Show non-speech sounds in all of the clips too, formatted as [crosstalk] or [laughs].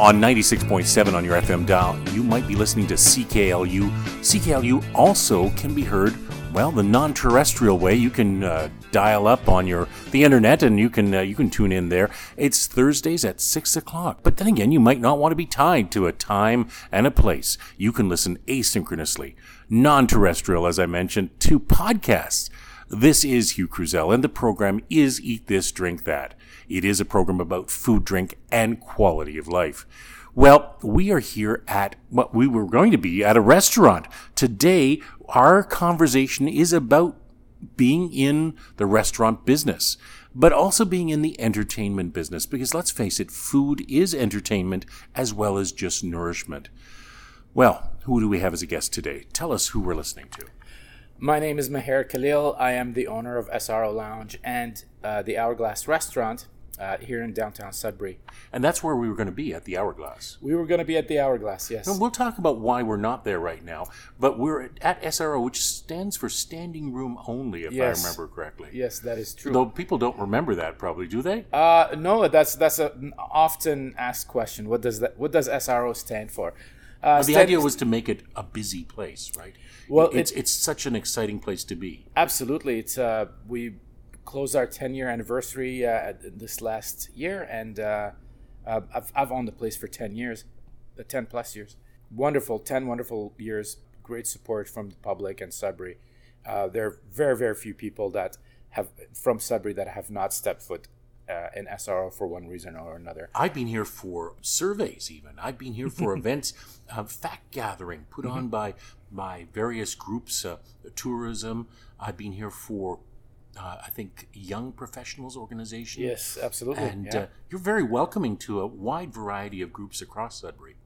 On 96.7 on your FM dial, you might be listening to CKLU. CKLU also can be heard, well, the non-terrestrial way. You can uh, dial up on your the internet and you can uh, you can tune in there. It's Thursdays at six o'clock. But then again, you might not want to be tied to a time and a place. You can listen asynchronously, non-terrestrial, as I mentioned, to podcasts. This is Hugh Kruzel, and the program is Eat This, Drink That. It is a program about food, drink, and quality of life. Well, we are here at what we were going to be at a restaurant. Today, our conversation is about being in the restaurant business, but also being in the entertainment business, because let's face it, food is entertainment as well as just nourishment. Well, who do we have as a guest today? Tell us who we're listening to. My name is Meher Khalil. I am the owner of SRO Lounge and uh, the Hourglass Restaurant uh, here in downtown Sudbury. And that's where we were going to be at the Hourglass. We were going to be at the Hourglass, yes. And we'll talk about why we're not there right now, but we're at SRO, which stands for Standing Room Only, if Yes. I remember correctly. yes, that is true. Though people don't remember that, probably, do they? Uh, no, that's that's an often asked question. What does that? What does SRO stand for? Uh, the stand- idea was to make it a busy place, right? Well, it's it's such an exciting place to be. Absolutely. It's uh, we closed our 10 year anniversary uh, this last year, and uh, I've, I've owned the place for 10 years, uh, 10 plus years. Wonderful, 10 wonderful years. Great support from the public and Sudbury. Uh, there are very, very few people that have from Sudbury that have not stepped foot uh, in SRO for one reason or another. I've been here for surveys, even. I've been here for [laughs] events, uh, fact gathering put on by by various groups, uh, tourism. I've been here for, uh, I think, young professionals organization. Yes, absolutely. And yeah. uh, you're very welcoming to a wide variety of groups across Sudbury.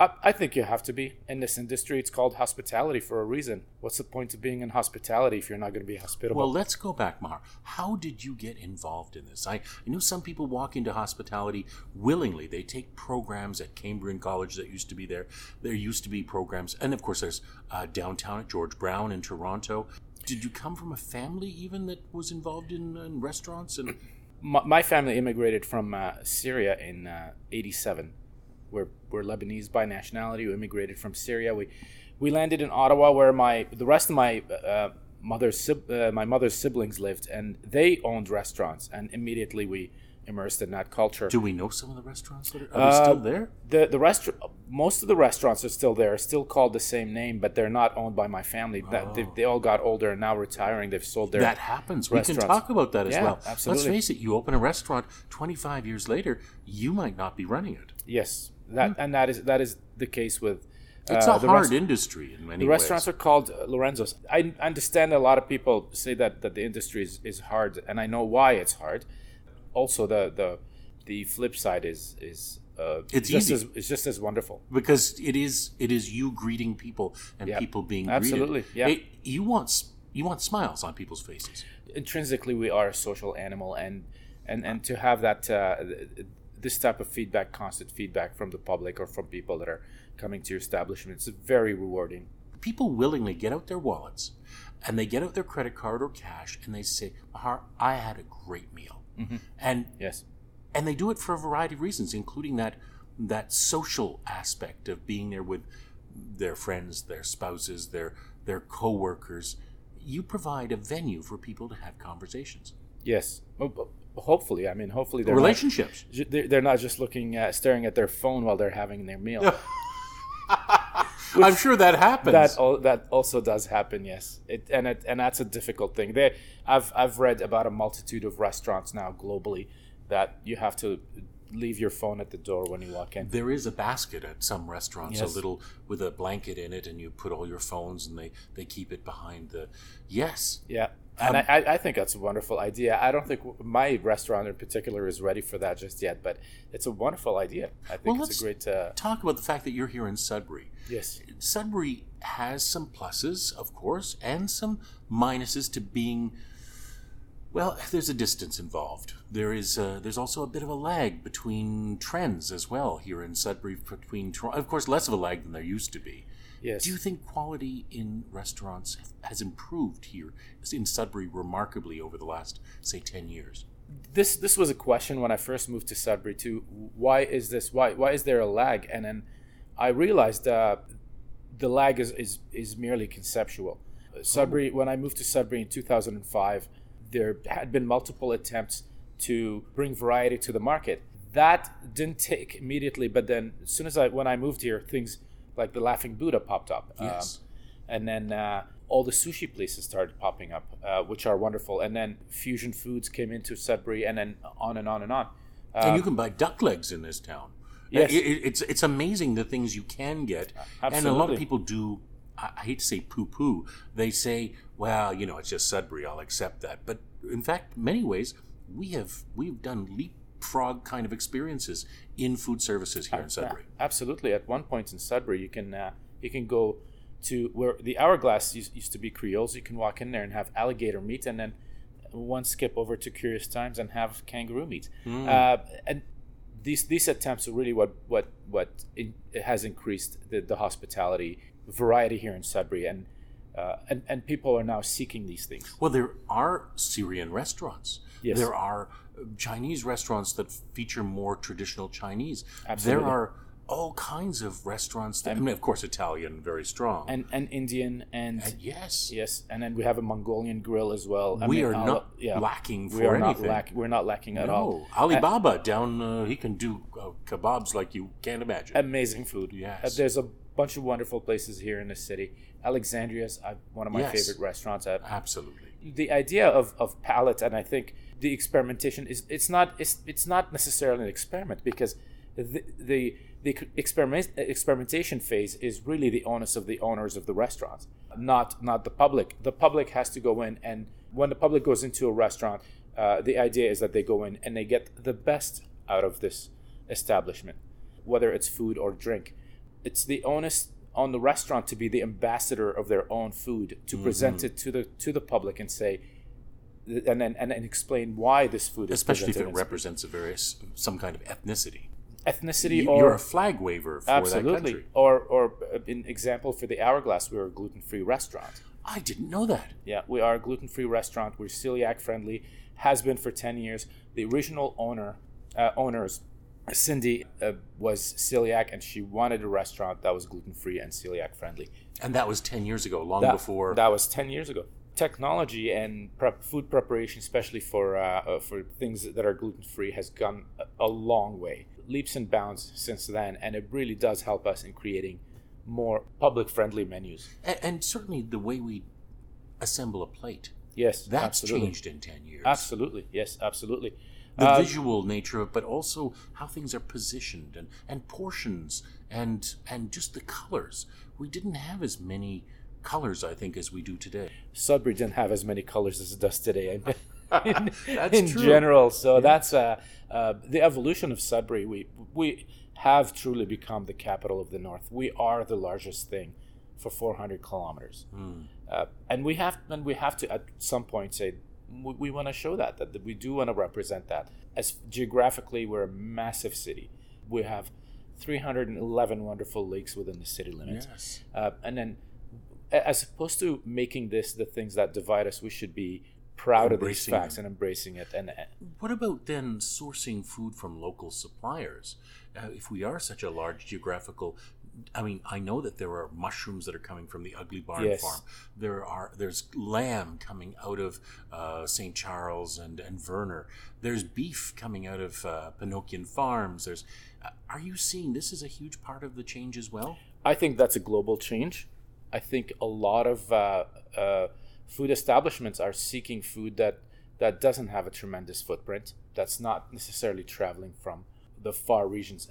I, I think you have to be in this industry. It's called hospitality for a reason. What's the point of being in hospitality if you're not going to be hospitable? Well, let's go back, Mar. How did you get involved in this? I, I know some people walk into hospitality willingly. They take programs at Cambrian College that used to be there. There used to be programs, and of course, there's uh, downtown at George Brown in Toronto. Did you come from a family even that was involved in, in restaurants? And my, my family immigrated from uh, Syria in uh, '87. We're we're Lebanese by nationality. We immigrated from Syria. We we landed in Ottawa, where my the rest of my uh, mother's uh, my mother's siblings lived, and they owned restaurants. And immediately we immersed in that culture. do we know some of the restaurants that are, are they still there? the the restaurant most of the restaurants are still there still called the same name but they're not owned by my family that they, they all got older and now retiring they've sold their That happens. We can talk about that as Yeah, well. absolutely. Let's face it. You open a restaurant 25 years later, you might not be running it. yes that and that is that is the case with. It's uh, a hard rest- industry in many the restaurants ways. are called Lorenzo's. I understand a lot of people say that, that the industry is, is hard, and I know why it's hard. Also, the the, the flip side is is uh, It's just easy. as it's just as wonderful. because it is it is you greeting people and Yeah, people being absolutely, greeted. yeah. It- you want you want smiles on people's faces. intrinsically we are a social animal and and and to have that uh, this type of feedback constant feedback from the public or from people that are coming to your establishment it's very rewarding. People willingly get out their wallets and they get out their credit card or cash and they say, "Mahar, I had a great meal," Mm-hmm. and yes. and they do it for a variety of reasons, including that that social aspect of being there with their friends, their spouses, their their coworkers. You provide a venue for people to have conversations, yes. But hopefully i mean hopefully they're relationships. not, they're not just looking at staring at their phone while they're having their meal [laughs] I'm sure that happens. that that also does happen yes it, and it, and that's a difficult thing there i've i've read about a multitude of restaurants now globally that you have to leave your phone at the door when you walk in There is a basket at some restaurants, Yes. a little with a blanket in it, and you put all your phones, and they they keep it behind the. Yes, Yeah. And I, I- I think that's a wonderful idea. I don't think my restaurant in particular is ready for that just yet, but it's a wonderful idea. I think Well, it's a great. Uh, talk about the fact that you're here in Sudbury. yes. Sudbury has some pluses, of course, and some minuses to being. Well, there's a distance involved. There is. Uh, there's also a bit of a lag between trends as well here in Sudbury. Between, of course, less of a lag than there used to be. Yes. Do you think quality in restaurants has improved here in Sudbury remarkably over the last, say, ten years? this this was a question when I first moved to Sudbury too. Why is this? Why why is there a lag? And then I realized uh, the lag is, is is merely conceptual. Sudbury, when I moved to Sudbury in 2005, there had been multiple attempts to bring variety to the market. That didn't take immediately, but then as soon as I when I moved here, things like the Laughing Buddha popped up. Yes. Um, and then uh, all the sushi places started popping up, uh, which are wonderful. And then fusion foods came into Sudbury, and then on and on and on. and you can buy duck legs in this town. Yes. It- it- it's it's amazing the things you can get, Absolutely. and a lot of people do. I I hate to say poo poo. They say, "Well, you know, it's just Sudbury. I'll accept that." But in fact, many ways, we have we've done leapfrog kind of experiences in food services here in Sudbury. Absolutely. At one point in Sudbury, you can uh, you can go to where the Hourglass used, used to be Creoles. You can walk in there and have alligator meat, and then one skip over to Curious Times and have kangaroo meat. Uh, and these these attempts are really what what what in, has increased the, the hospitality variety here in Sudbury, and uh, and and people are now seeking these things. Well, there are Syrian restaurants. Yes. There are uh, Chinese restaurants that feature more traditional Chinese. Absolutely. There are all kinds of restaurants. That, I mean, of course, Italian, very strong. And and Indian and. yes, Yes, and then we have a Mongolian grill as well. I we mean, are I'll- not yeah. lacking for we are anything. not lack, we're not lacking at all. No, Alibaba down. Uh, he can do uh, kebabs like you can't imagine. Amazing food. Yes. Uh, there's a bunch of wonderful places here in the city. Alexandria's uh, one of my Yes. favorite restaurants. Absolutely. the idea of, of palate, and I think the experimentation is it's not it's, it's not necessarily an experiment because the the, the experiment experimentation phase is really the onus of the owners of the restaurants, not not the public. The public has to go in, and when the public goes into a restaurant, uh, the idea is that they go in and they get the best out of this establishment, whether it's food or drink. It's the onus on the restaurant to be the ambassador of their own food, to present it to the to the public and say, and then and, and explain why this food is Especially if it represents a various some kind of ethnicity. ethnicity You- or You're a flag waver for that country. or or uh, in example for the hourglass we're a gluten-free restaurant I didn't know that. yeah we are a gluten-free restaurant we're celiac friendly has been for 10 years the original owner uh, owners cindy uh, was celiac and she wanted a restaurant that was gluten-free and celiac friendly And that was ten years ago, long that, before. that was 10 years ago technology and prep, food preparation especially for uh, uh, for things that are gluten-free has gone a, long way leaps and bounds since then and it really does help us in creating more public friendly menus and, and certainly the way we assemble a plate. yes That's absolutely. changed in ten years. absolutely yes absolutely the Uh, visual nature of but also how things are positioned and, and portions and and just the colors we didn't have as many colors i think as we do today Sudbury didn't have as many colors as it does today in, in, [laughs] That's in true. general. So that's uh, uh, the evolution of Sudbury. We we have truly become the capital of the North. We are the largest thing for 400 kilometers, Hmm. uh, and we have and we have to at some point say we, we want to show that that we do want to represent that. As geographically, we're a massive city. We have 311 wonderful lakes within the city limits. Yes. Uh, and then, as opposed to making this the things that divide us, we should be proud of these facts them. and embracing it. And uh, what about then sourcing food from local suppliers uh, if we are such a large geographical I mean, I know that there are mushrooms that are coming from the Ugly Barn Yes. Farm. There are there's lamb coming out of uh, St. Charles and and Verner. There's beef coming out of uh, Pinokian Farms. There's uh, are you seeing this is a huge part of the change as well? I think that's a global change. I think a lot of uh, uh, food establishments are seeking food that that doesn't have a tremendous footprint. That's not necessarily traveling from the far regions,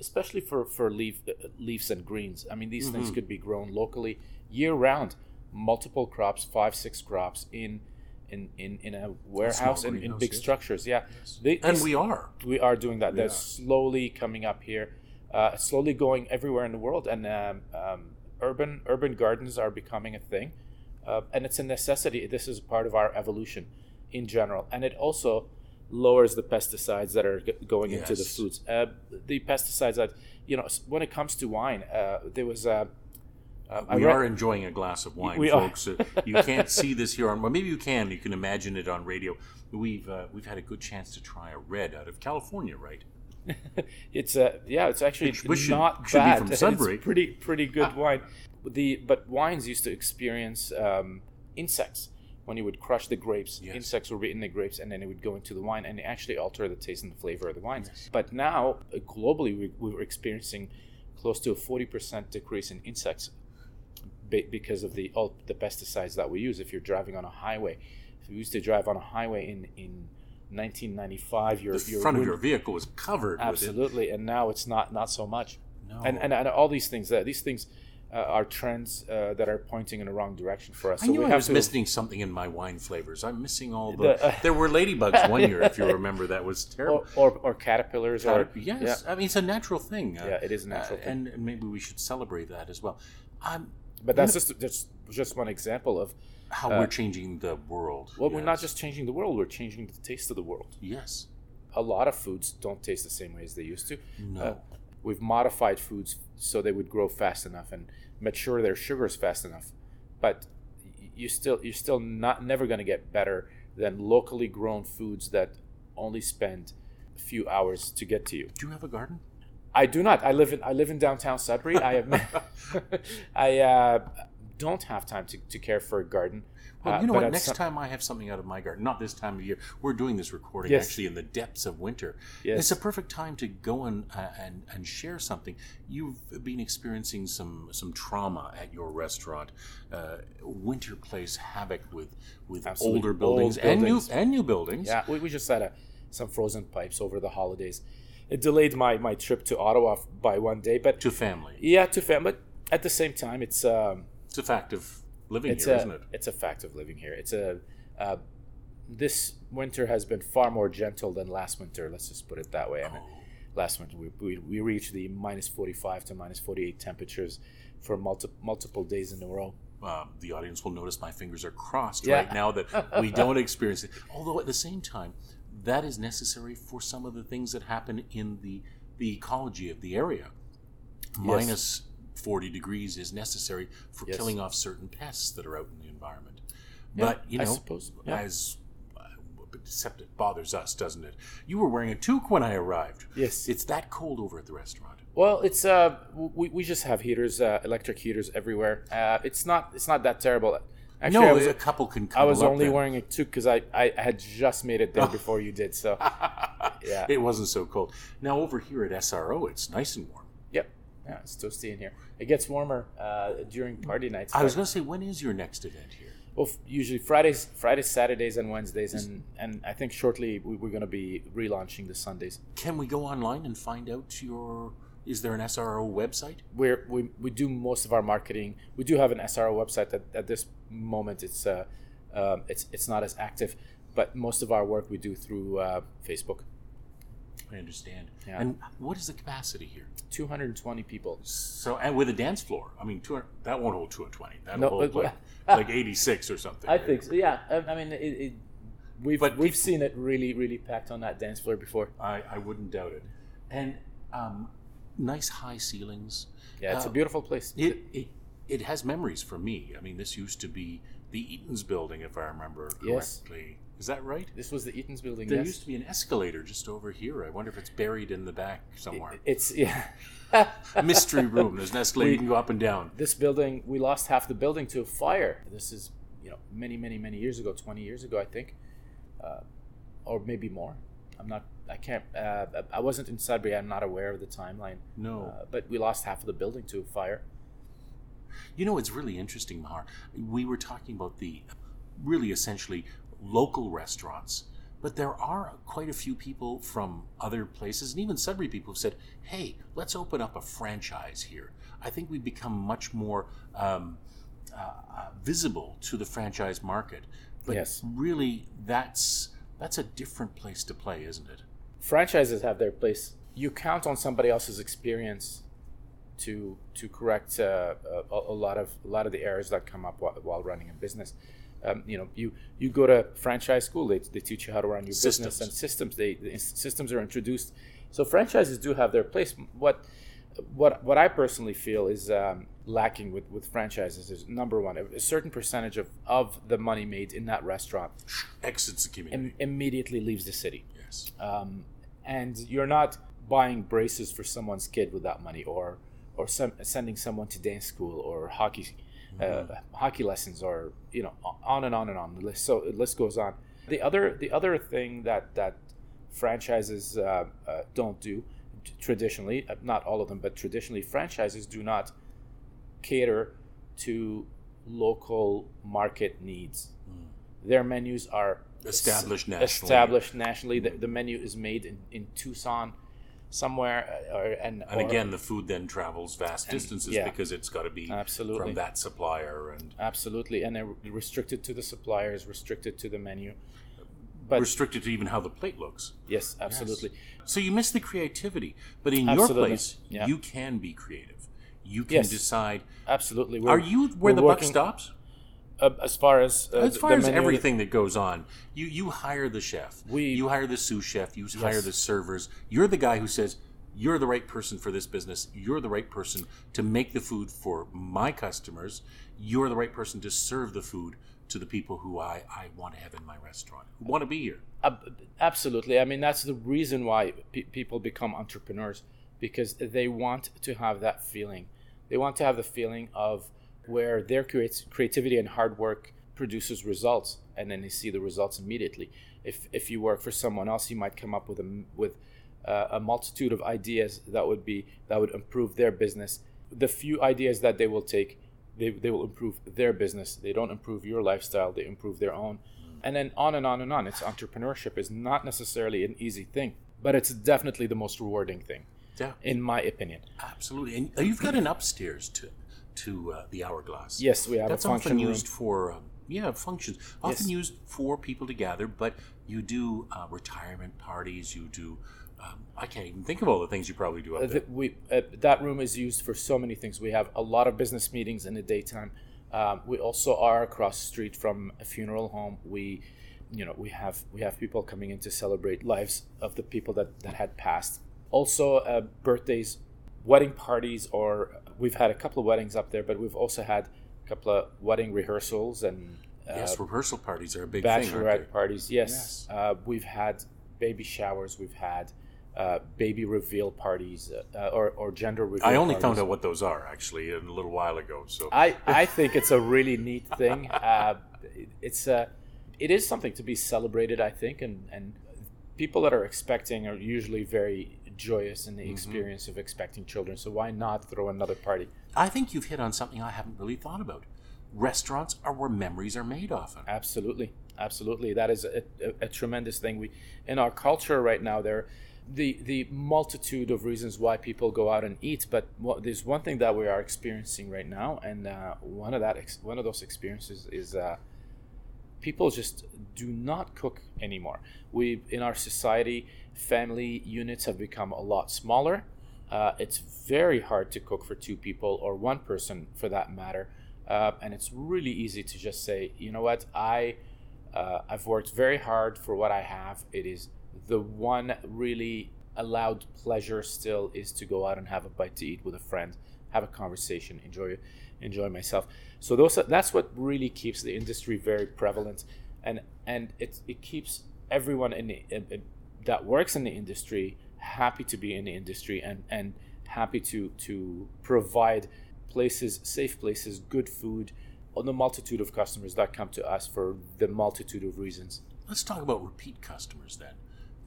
especially for for leaf uh, leaves and greens. I mean, these things could be grown locally year round, multiple crops, five six crops in. In, in, in a warehouse and in big yes. structures, yeah. They- And we are. we are doing that. They're Yeah. slowly coming up here, uh, slowly going everywhere in the world, and um, um, urban urban gardens are becoming a thing, uh, and it's a necessity. This is part of our evolution in general, and it also lowers the pesticides that are g- going into the foods. Uh, the pesticides that you know, when it comes to wine, uh, there was a Uh, I We re- are enjoying a glass of wine, We folks. Uh, you can't see this here on, well, maybe you can. You can imagine it on radio. We've uh, we've had a good chance to try a red out of California, right? [laughs] It's uh, yeah, it's actually Which- which should- not should be bad. from [laughs] It's pretty pretty good wine. The but wines used to experience um, insects when you would crush the grapes. Yes. Insects would be in the grapes, and then it would go into the wine, and it actually alter the taste and the flavor of the wines. But now uh, globally, we, we were experiencing close to a forty percent decrease in insects be- because of the all the pesticides that we use. If you're driving on a highway, if you used to drive on a highway in in 1995, your The your front of your vehicle was covered absolutely and now it's not not so much No. and, and and all these things that these things uh, are trends uh, that are pointing in the wrong direction for us I so knew we I have was to missing something in my wine flavors. I'm missing all the. The, uh, there were ladybugs one year, if you [laughs] remember. That was terrible. or, or, or caterpillars or yes, I mean it's a natural thing. Uh, Yeah, it is a natural uh, thing. and, maybe we should celebrate that as well. Um, but that's just just just one example of how we're changing the world. well we're not just changing the world we're changing the taste of the world yes. a lot of foods don't taste the same way as they used to No. Uh, we've modified foods so they would grow fast enough and mature their sugars fast enough. But you still you're still not never going to get better than locally grown foods that only spend a few hours to get to you. Do you have a garden? i do not. I live in i live in downtown sudbury. I have [laughs] [laughs] i uh, don't have time to, to care for a garden Well, Uh, you know but what? Next some- time I have something out of my garden, not this time of year. We're doing this recording Yes. actually in the depths of winter. Yes. It's a perfect time to go and uh, and and share something. You've been experiencing some some trauma at your restaurant. Uh, winter plays havoc with with Absolutely. older buildings, Old and new buildings. and new buildings. Yeah, we, we just had a, some frozen pipes over the holidays. It delayed my, my trip to Ottawa by one day, but To family, yeah, to fam. But at the same time, it's um, it's a fact of living it's here, a isn't it? it's a fact of living here. It's a uh, this winter has been far more gentle than last winter. Let's just put it that way. I mean, Oh. last winter we, we, we reached the minus forty five to minus forty eight temperatures for multi- multiple days in a row. um, the audience will notice my fingers are crossed Yeah. right now that [laughs] we don't experience it. Although at the same time, that is necessary for some of the things that happen in the the ecology of the area. Minus forty degrees is necessary for Yes. killing off certain pests that are out in the environment. Yeah, but you I know, suppose, yeah. as uh, except it bothers us, doesn't it? You were wearing a toque when I arrived. Yes. It's that cold over at the restaurant. Well, it's uh, we, we just have heaters, uh, electric heaters everywhere. Uh, it's not it's not that terrible. Actually, no, I was a couple can. I was only then. wearing a toque because I, I had just made it there [laughs] before you did. So [laughs] yeah, It wasn't so cold. Now over here at SRO, it's nice and warm. Yeah, it's toasty in here. It gets warmer uh, during party nights. I was going to say, when is your next event here? well, f- usually Fridays, Fridays, Saturdays, and Wednesdays, and and I think shortly we, we're going to be relaunching the Sundays. Can we go online and find out your? Is there an SRO website? We're, we we do most of our marketing. We do have an SRO website that at this moment it's uh, um it's it's not as active, but most of our work we do through uh, Facebook. I understand. Yeah. And what is the capacity here? 220 people. So, and with a dance floor, I mean, 200, that won't hold 220. That'll No, hold like, [laughs] like 86 or something. I think so. Yeah, I, I mean, it, it, we've But we've people- seen it really really packed on that dance floor before. I, I wouldn't doubt it. And um, nice high ceilings. Yeah, it's Uh, a beautiful place. It, it it has memories for me. I mean, this used to be the Eaton's building, if I remember Yes. Is that right? this was the Eaton's building. There yes. used to be an escalator just over here. I wonder if it's buried in the back somewhere. It's yeah. [laughs] Mystery room. There's an escalator you can go up and down. this building, we lost half the building to a fire. This is you know many many many years ago, 20 years ago, I think, uh, or maybe more. I'm not. I can't. Uh, I wasn't in Sudbury. I'm not aware of the timeline. No. Uh, but we lost half of the building to a fire. You know, it's really interesting, Mahar. We were talking about the really essentially local restaurants, but there are quite a few people from other places, and even Sudbury people have said, hey, let's open up a franchise here. I think we've become much more um, uh, uh, visible to the franchise market. But Yes. really, that's that's a different place to play, isn't it? franchises have their place. You count on somebody else's experience to to correct uh, a, a lot of a lot of the errors that come up while, while running a business. Um, you know, you you go to franchise school. They, they teach you how to run your business and systems. They the systems are introduced. So franchises do have their place. What what what I personally feel is um, lacking with, with franchises is number one, a certain percentage of, of the money made in that restaurant exits the community. Im- immediately leaves the city. yes. Um, and you're not buying braces for someone's kid with that money or or some, sending someone to dance school or hockey uh, hockey lessons or you know on and on and on. The list so the list goes on. The other the other thing that that franchises uh, uh, don't do traditionally uh, not all of them but traditionally franchises do not cater to local market needs. Their menus are Established nationally. established nationally. The, the menu is made in, in tucson somewhere uh, or, and And again, the food then travels vast distances yeah. because it's got to be Absolutely. from that supplier and Absolutely, and they're restricted to the suppliers, restricted to the menu. But restricted to even how the plate looks. yes, absolutely. So you miss the creativity, but in Absolutely. your place, Yeah. you can be creative. You can Yes. decide. Absolutely. Are you where we're the buck stops? Uh, as far as uh, As far as everything that goes on, you you hire the chef. We- you hire the sous chef. You hire the servers. You're the guy who says you're the right person for this business. You're the right person to make the food for my customers. You're the right person to serve the food to the people who I, I want to have in my restaurant, who want to be here. Ab- absolutely. I mean, that's the reason why pe- people become entrepreneurs because they want to have that feeling. They want to have the feeling of where their creativity and hard work produces results, and then they see the results immediately. If if you work for someone else, you might come up with a with uh, a multitude of ideas that would be that would improve their business. The few ideas that they will take, they, they will improve their business. They don't improve your lifestyle; they improve their own and then on and on and on. It's entrepreneurship is not necessarily an easy thing, but it's definitely the most rewarding thing, Yeah, in my opinion. absolutely. And you've got an upstairs to to uh, the hourglass. Yes, we have That's a function often room. used for um, yeah functions. Often Yes. used for people to gather, but you do uh, retirement parties. You do. Um, I can't even think of all the things you probably do up Uh, there. th- we uh, that room is used for so many things. We have a lot of business meetings in the daytime. Um, we also are across the street from a funeral home. We, you know, we have we have people coming in to celebrate lives of the people that that had passed. Also, uh, birthdays, wedding parties, or we've had a couple of weddings up there, but we've also had a couple of wedding rehearsals and uh, yes, rehearsal parties are a big thing. bachelorette they? parties. Yes, Yes. Uh, we've had baby showers. We've had uh, baby reveal parties uh, or, or gender reveal. I only parties. found out what those are actually a little while ago. So I, [laughs] I think it's a really neat thing. [laughs] Uh, it's a, it is something to be celebrated. I think, and and people that are expecting are usually very joyous in the Mm-hmm. experience of expecting children. So why not throw another party? I think you've hit on something I haven't really thought about. Restaurants are where memories are made often. Absolutely, absolutely. That is a, a, a tremendous thing. We in our culture right now there, the the multitude of reasons why people go out and eat. But what, there's one thing that we are experiencing right now, and uh, one of that ex, one of those experiences is uh, people just do not cook anymore. We in our society, family units have become a lot smaller. Uh, it's very hard to cook for two people or one person for that matter, uh, and it's really easy to just say, you know what, I uh, I've worked very hard for what I have. It is the one really allowed pleasure still is to go out and have a bite to eat with a friend, have a conversation, enjoy enjoy myself. So those that's what really keeps the industry very prevalent, and and it it keeps everyone in the in, in- that works in the industry happy to be in the industry and and happy to to provide places safe places good food on the multitude of customers that come to us for the multitude of reasons Let's talk about repeat customers then.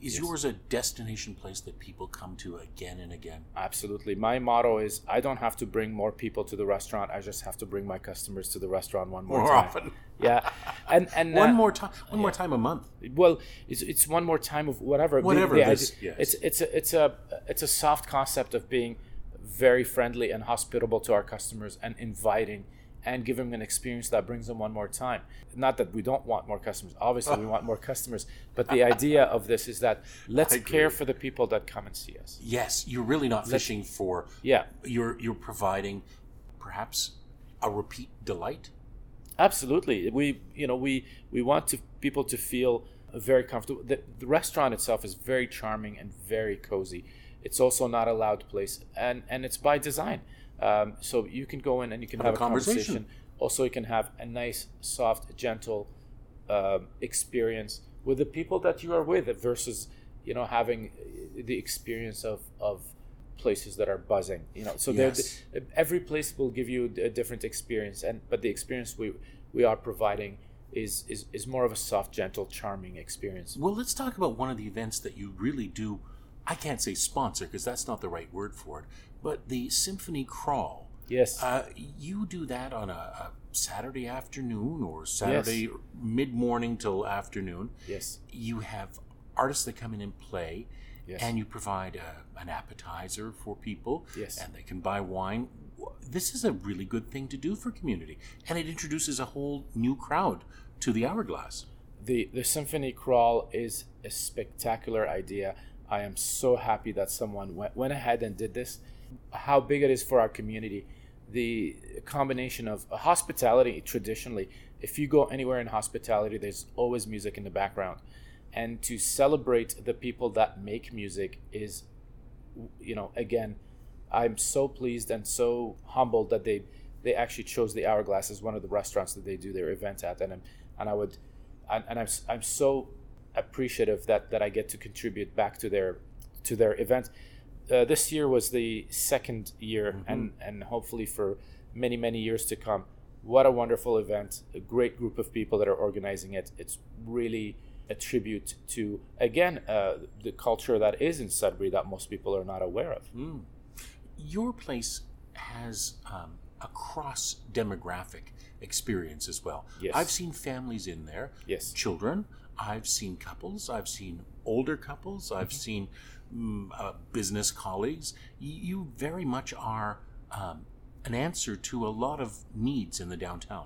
Is Yes. yours a destination place that people come to again and again? Absolutely. My motto is I don't have to bring more people to the restaurant. I just have to bring my customers to the restaurant one more, More time. often. [laughs] Yeah. And and One uh, more time. One more time a month. well, it's, it's one more time of whatever. The- Whatever the it is, idea- yes. It's it's a it's a it's a soft concept of being very friendly and hospitable to our customers and inviting and give them an experience that brings them one more time. Not that we don't want more customers. Obviously, we want [laughs] more customers. But the idea of this is that [laughs] let's care for the people that come and see us. Yes, you're really not fishing for. Yeah. You're you're providing, perhaps, a repeat delight. Absolutely. We, you know, we we want to people to feel very comfortable. The, the restaurant itself is very charming and very cozy. It's also not a loud place, and and it's by design. Um, so you can go in and you can have, Have a conversation. conversation. Also, you can have a nice, soft, gentle uh, experience with the people that you are with versus you know having the experience of of places that are buzzing you know so Yes. every place will give you a different experience and but the experience we we are providing is is, is more of a soft gentle charming experience Well, let's talk about one of the events that you really do. I can't say sponsor because that's not the right word for it, but the Symphony Crawl. yes Uh, you do that on a, a Saturday afternoon or Saturday mid morning till afternoon. yes You have artists that come in and play, Yes. and you provide a, an appetizer for people, Yes. and they can buy wine. This is a really good thing to do for community, and it introduces a whole new crowd to the Hourglass. the the symphony crawl is a spectacular idea i am so happy that someone went, went ahead and did this how big it is for our community. The combination of hospitality traditionally if you go anywhere in hospitality there's always music in the background. And to celebrate the people that make music is you know again i'm so pleased and so humbled that they they actually chose the hourglass as one of the restaurants that they do their event at. And I'm, and i would and, and I'm, I'm so appreciative that that i get to contribute back to their to their event uh, this year was the second year and and hopefully for many many years to come what a wonderful event a great group of people that are organizing it it's really a tribute to again uh, the culture that is in sudbury that most people are not aware of Your place has um, a cross demographic experience as well. Yes. I've seen families in there, Yes. children. I've seen couples. I've seen older couples. I've Mm-hmm. seen mm, uh, business colleagues. You very much are um, an answer to a lot of needs in the downtown.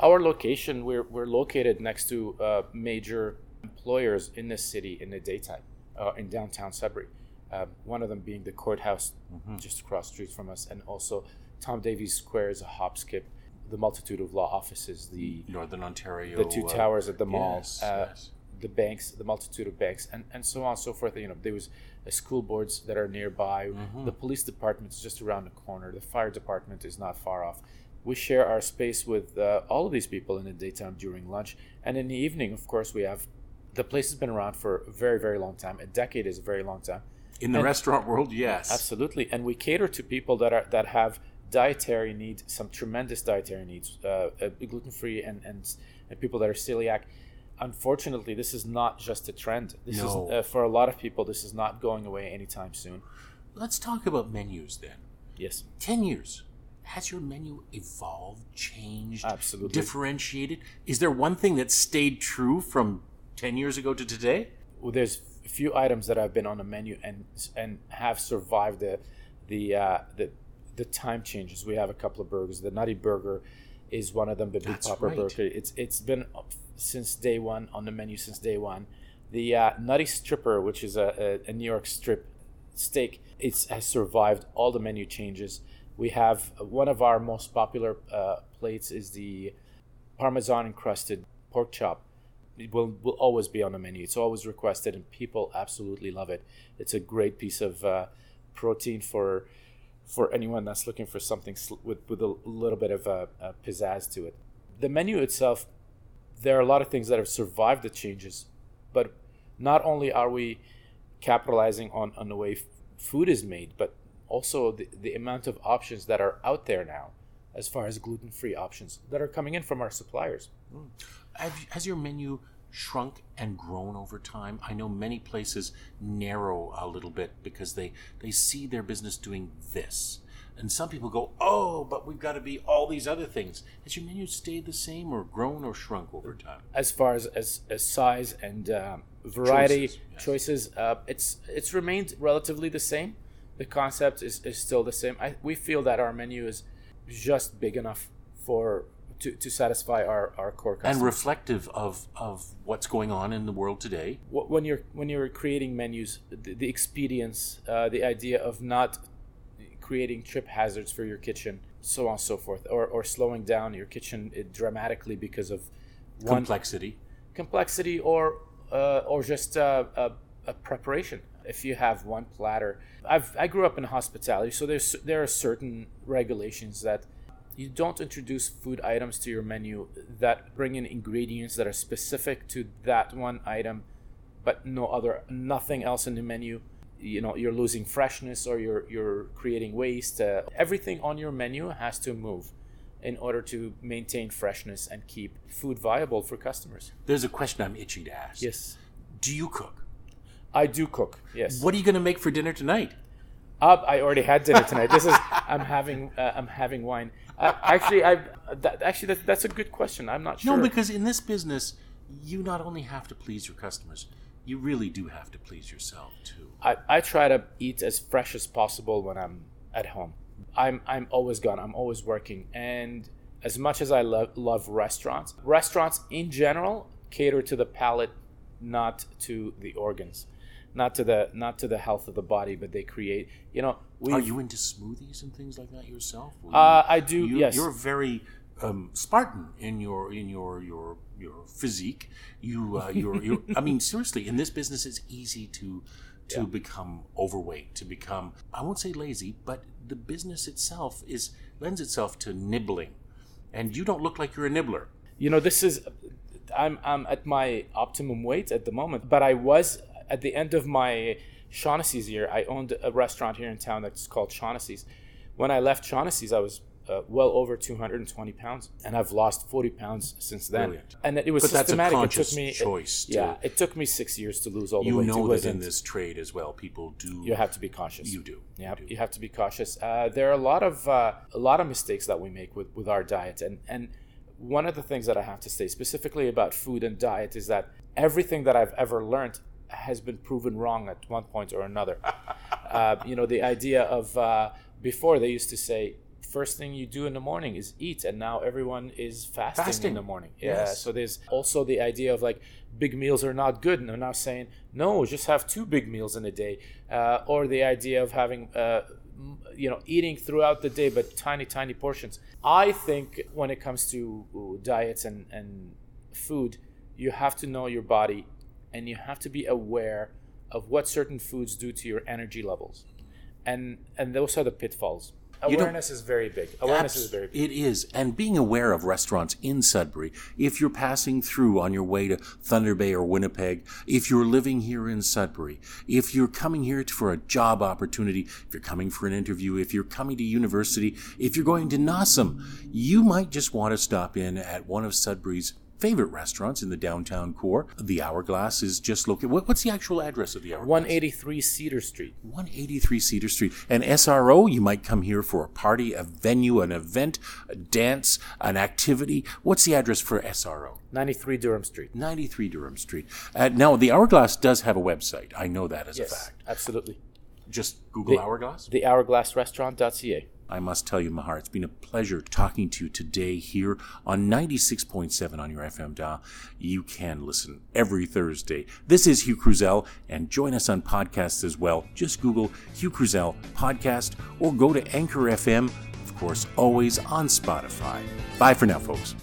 our location we're, we're located next to uh, major employers in the city in the daytime uh, in downtown sudbury um, one of them being the courthouse just across the street from us and also tom davies square is a hop skip the multitude of law offices the Northern Ontario. the two uh, towers at the mall yes, uh, yes. The banks the multitude of banks and, and so on and so forth. You know there was uh, school boards that are nearby. Mm-hmm. the police department is just around the corner. The fire department is not far off. We share our space with uh, all of these people in the daytime during lunch. And in the evening of course we have the place has been around for a very very long time. A decade is a very long time. In the and- restaurant world, yes. Absolutely, and we cater to people that are that have dietary needs, some tremendous dietary needs, uh, uh, gluten free, and, and and people that are celiac. Unfortunately, this is not just a trend. This No. is uh, for a lot of people. This is not going away anytime soon. Let's talk about menus then. Yes, 10 years. Has your menu evolved, changed, Absolutely. differentiated? Is there one thing that stayed true from 10 years ago to today? well, there's a few items that have been on the menu and and have survived the the uh, the the time changes. We have a couple of burgers. The Nutty Burger is one of them. The Big Popper right. Burger. It's it's been since day one on the menu since day one. The uh, Nutty Stripper, which is a, a, a New York strip steak, it's has survived all the menu changes. We have uh, one of our most popular uh, plates is the Parmesan encrusted pork chop it will will always be on the menu. It's always requested, and people absolutely love it. It's a great piece of uh, protein for for anyone that's looking for something sl- with with a little bit of uh, pizzazz to it. The menu itself, there are a lot of things that have survived the changes, but not only are we capitalizing on on the way f- food is made, but also the, the amount of options that are out there now, as far as gluten free options that are coming in from our suppliers. Mm. Have, has your menu shrunk and grown over time? I know many places narrow a little bit because they, they see their business doing this. And some people go, oh, but we've got to be all these other things. Has your menu stayed the same or grown or shrunk over time? as far as as, as size and um, variety Choices, yes. choices, uh, it's it's remained relatively the same. The concept is, is still the same. I, we feel that our menu is just big enough for to, to satisfy our, our core customers. And reflective of, of what's going on in the world today. When you're when you're creating menus, the, the expedience, uh, the idea of not creating trip hazards for your kitchen, so on and so forth, or, or slowing down your kitchen uh, dramatically because of one Complexity. complexity or uh, or just uh, a, a preparation. if you have one platter, I've I grew up in hospitality, so there's there are certain regulations that you don't introduce food items to your menu that bring in ingredients that are specific to that one item, but no other nothing else in the menu. You know, you're losing freshness or you're you're creating waste. Uh, everything on your menu has to move in order to maintain freshness and keep food viable for customers. There's a question I'm itching to ask. Yes. Do you cook? I do cook. Yes. What are you going to make for dinner tonight? Uh, I already had dinner tonight. This is [laughs] I'm having uh, I'm having wine. Uh, actually, I that, actually that, that's a good question. I'm not sure. No, because in this business, you not only have to please your customers, you really do have to please yourself too. I, I try to eat as fresh as possible when I'm at home. I'm I'm always gone. I'm always working, and as much as I love love restaurants, restaurants in general cater to the palate, not to the organs, not to the not to the health of the body, but they create. You know, we Are you into smoothies and things like that yourself? Uh, I do. you, yes. You're very um, Spartan in your in your your your physique. You uh, [laughs] you're, you're I mean seriously, in this business, it's easy to to Yeah. become overweight, to become I won't say lazy, but the business itself is lends itself to nibbling, and you don't look like you're a nibbler. you know this is i'm i'm at my optimum weight at the moment but i was at the end of my shaughnessy's year i owned a restaurant here in town that's called shaughnessy's when i left shaughnessy's i was uh, well over 220 pounds and i've lost 40 pounds since then Brilliant. and it was But systematic it took me choice to- yeah it took me six years to lose all the weight. You know that in this trade as well, people do. you have to be cautious You do. yeah, You you have to be cautious. Uh, there are a lot of uh, a lot of mistakes that we make with, with our diet, and and one of the things that I have to say specifically about food and diet is that everything that I've ever learned has been proven wrong at one point or another. [laughs] uh, you know, the idea of uh, before they used to say first thing you do in the morning is eat, and now everyone is fasting, Fasting. in the morning. Yeah. Yes. So there's also the idea of like big meals are not good, and they're now saying no, just have two big meals in a day, uh, or the idea of having. Uh, you know, eating throughout the day, but tiny, tiny portions. I think when it comes to uh, diets and, and food, you have to know your body and you have to be aware of what certain foods do to your energy levels. And and those are the pitfalls. Awareness is very big. Awareness Abs- is very big. It is. And being aware of restaurants in Sudbury, if you're passing through on your way to Thunder Bay or Winnipeg, if you're living here in Sudbury, if you're coming here for a job opportunity, if you're coming for an interview, if you're coming to university, if you're going to NOSM, you might just want to stop in at one of Sudbury's favorite restaurants in the downtown core. The Hourglass is just located. What, what's the actual address of the Hourglass? 183 Cedar Street. 183 Cedar Street. And SRO, you might come here for a party, a venue, an event, a dance, an activity. What's the address for SRO? 93 Durham Street. 93 Durham Street. Uh, now, the Hourglass does have a website. I know that as a Yes, fact. absolutely. Just Google The- Hourglass. The hourglassrestaurant.ca. I must tell you, Mahar, it's been a pleasure talking to you today here on 96.7 on your FM dial. You can listen every Thursday. This is Hugh Kruzel, and join us on podcasts as well. Just Google Hugh Kruzel Podcast or go to Anchor FM, of course, always on Spotify. Bye for now, folks.